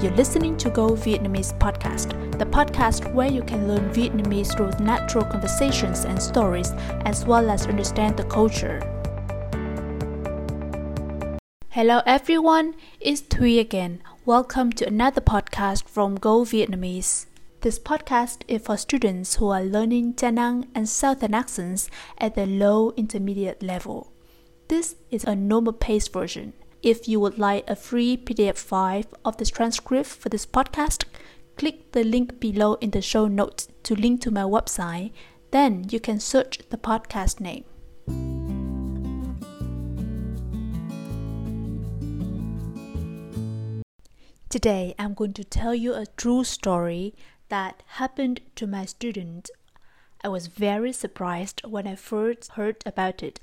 You're listening to Go Vietnamese Podcast, the podcast where you can learn Vietnamese through natural conversations and stories, as well as understand the culture. Hello everyone, it's Thuy again. Welcome to another podcast from Go Vietnamese. This podcast is for students who are learning Da and Southern accents at the low intermediate level. This is a normal pace version. If you would like a free PDF file of the transcript for this podcast, click the link below in the show notes to link to my website. Then you can search the podcast name. Today, I'm going to tell you a true story that happened to my student. I was very surprised when I first heard about it,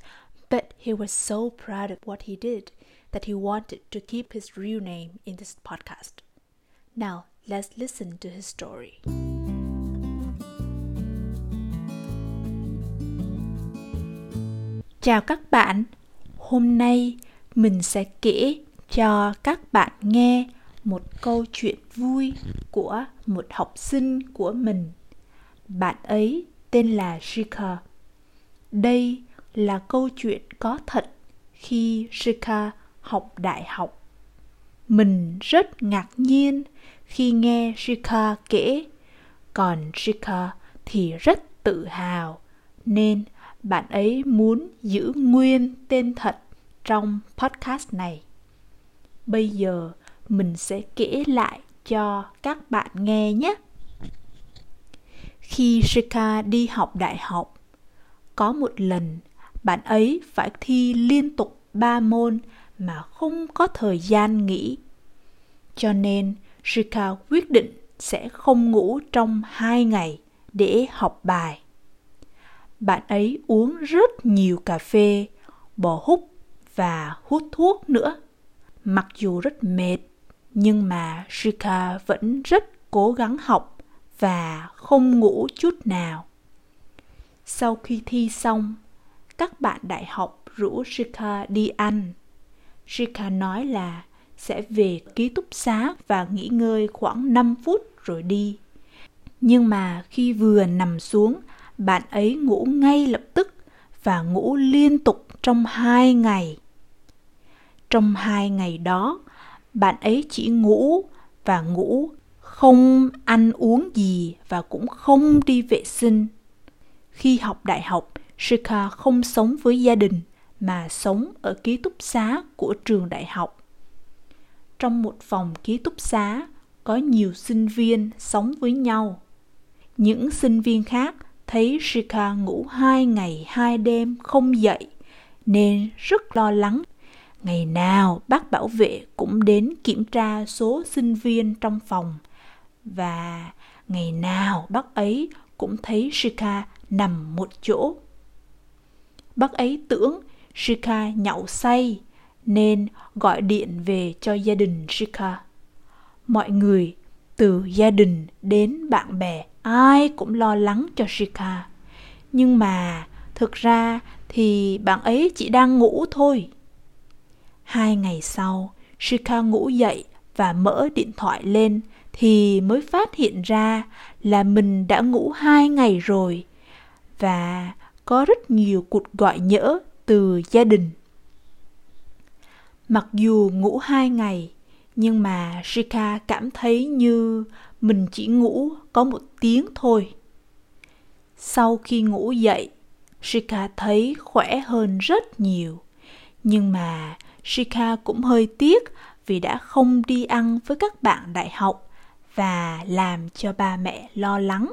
but he was so proud of what he did that he wanted to keep his real name in this podcast. Now, let's listen to his story. Chào các bạn. Hôm nay mình sẽ kể cho các bạn nghe một câu chuyện vui của một học sinh của mình. Bạn ấy tên là Shika. Đây là câu chuyện có thật khi Shika học đại học. Mình rất ngạc nhiên khi nghe Shika kể, còn Shika thì rất tự hào, nên bạn ấy muốn giữ nguyên tên thật trong podcast này. Bây giờ mình sẽ kể lại cho các bạn nghe nhé. Khi Shika đi học đại học, có một lần bạn ấy phải thi liên tục ba môn mà không có thời gian nghỉ. Cho nên Shika quyết định sẽ không ngủ trong hai ngày để học bài. Bạn ấy uống rất nhiều cà phê, bò hút và hút thuốc nữa. Mặc dù rất mệt, nhưng mà Shika vẫn rất cố gắng học và không ngủ chút nào. Sau khi thi xong, các bạn đại học rủ Shika đi ăn. Shika nói là sẽ về ký túc xá và nghỉ ngơi khoảng 5 phút rồi đi. Nhưng mà khi vừa nằm xuống, bạn ấy ngủ ngay lập tức và ngủ liên tục trong hai ngày. Trong hai ngày đó, bạn ấy chỉ ngủ và ngủ, không ăn uống gì và cũng không đi vệ sinh. Khi học đại học, Shika không sống với gia đình mà sống ở ký túc xá của trường đại học. Trong một phòng ký túc xá, có nhiều sinh viên sống với nhau. Những sinh viên khác thấy Shika ngủ hai ngày hai đêm không dậy, nên rất lo lắng. Ngày nào bác bảo vệ cũng đến kiểm tra số sinh viên trong phòng và ngày nào bác ấy cũng thấy Shika nằm một chỗ. Bác ấy tưởng Shika nhậu say nên gọi điện về cho gia đình Shika. Mọi người từ gia đình đến bạn bè ai cũng lo lắng cho Shika. Nhưng mà thực ra thì bạn ấy chỉ đang ngủ thôi. Hai ngày sau, Shika ngủ dậy và mở điện thoại lên thì mới phát hiện ra là mình đã ngủ hai ngày rồi và có rất nhiều cuộc gọi nhỡ từ gia đình. Mặc dù ngủ hai ngày, nhưng mà Shika cảm thấy như mình chỉ ngủ có một tiếng thôi. Sau khi ngủ dậy, Shika thấy khỏe hơn rất nhiều. Nhưng mà Shika cũng hơi tiếc vì đã không đi ăn với các bạn đại học và làm cho ba mẹ lo lắng.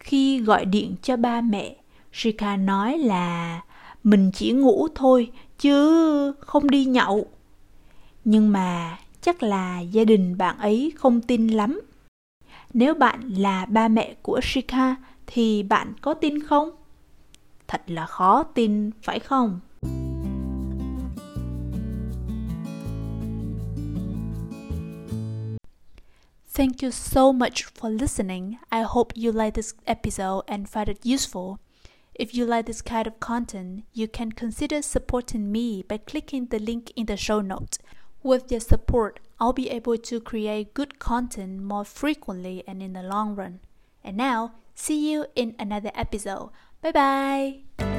Khi gọi điện cho ba mẹ, Shika nói là mình chỉ ngủ thôi chứ không đi nhậu. Nhưng mà chắc là gia đình bạn ấy không tin lắm. Nếu bạn là ba mẹ của Shika thì bạn có tin không? Thật là khó tin, phải không? Thank you so much for listening. I hope you like this episode and find it useful. If you like this kind of content, you can consider supporting me by clicking the link in the show notes. With your support, I'll be able to create good content more frequently and in the long run. And now, see you in another episode. Bye bye!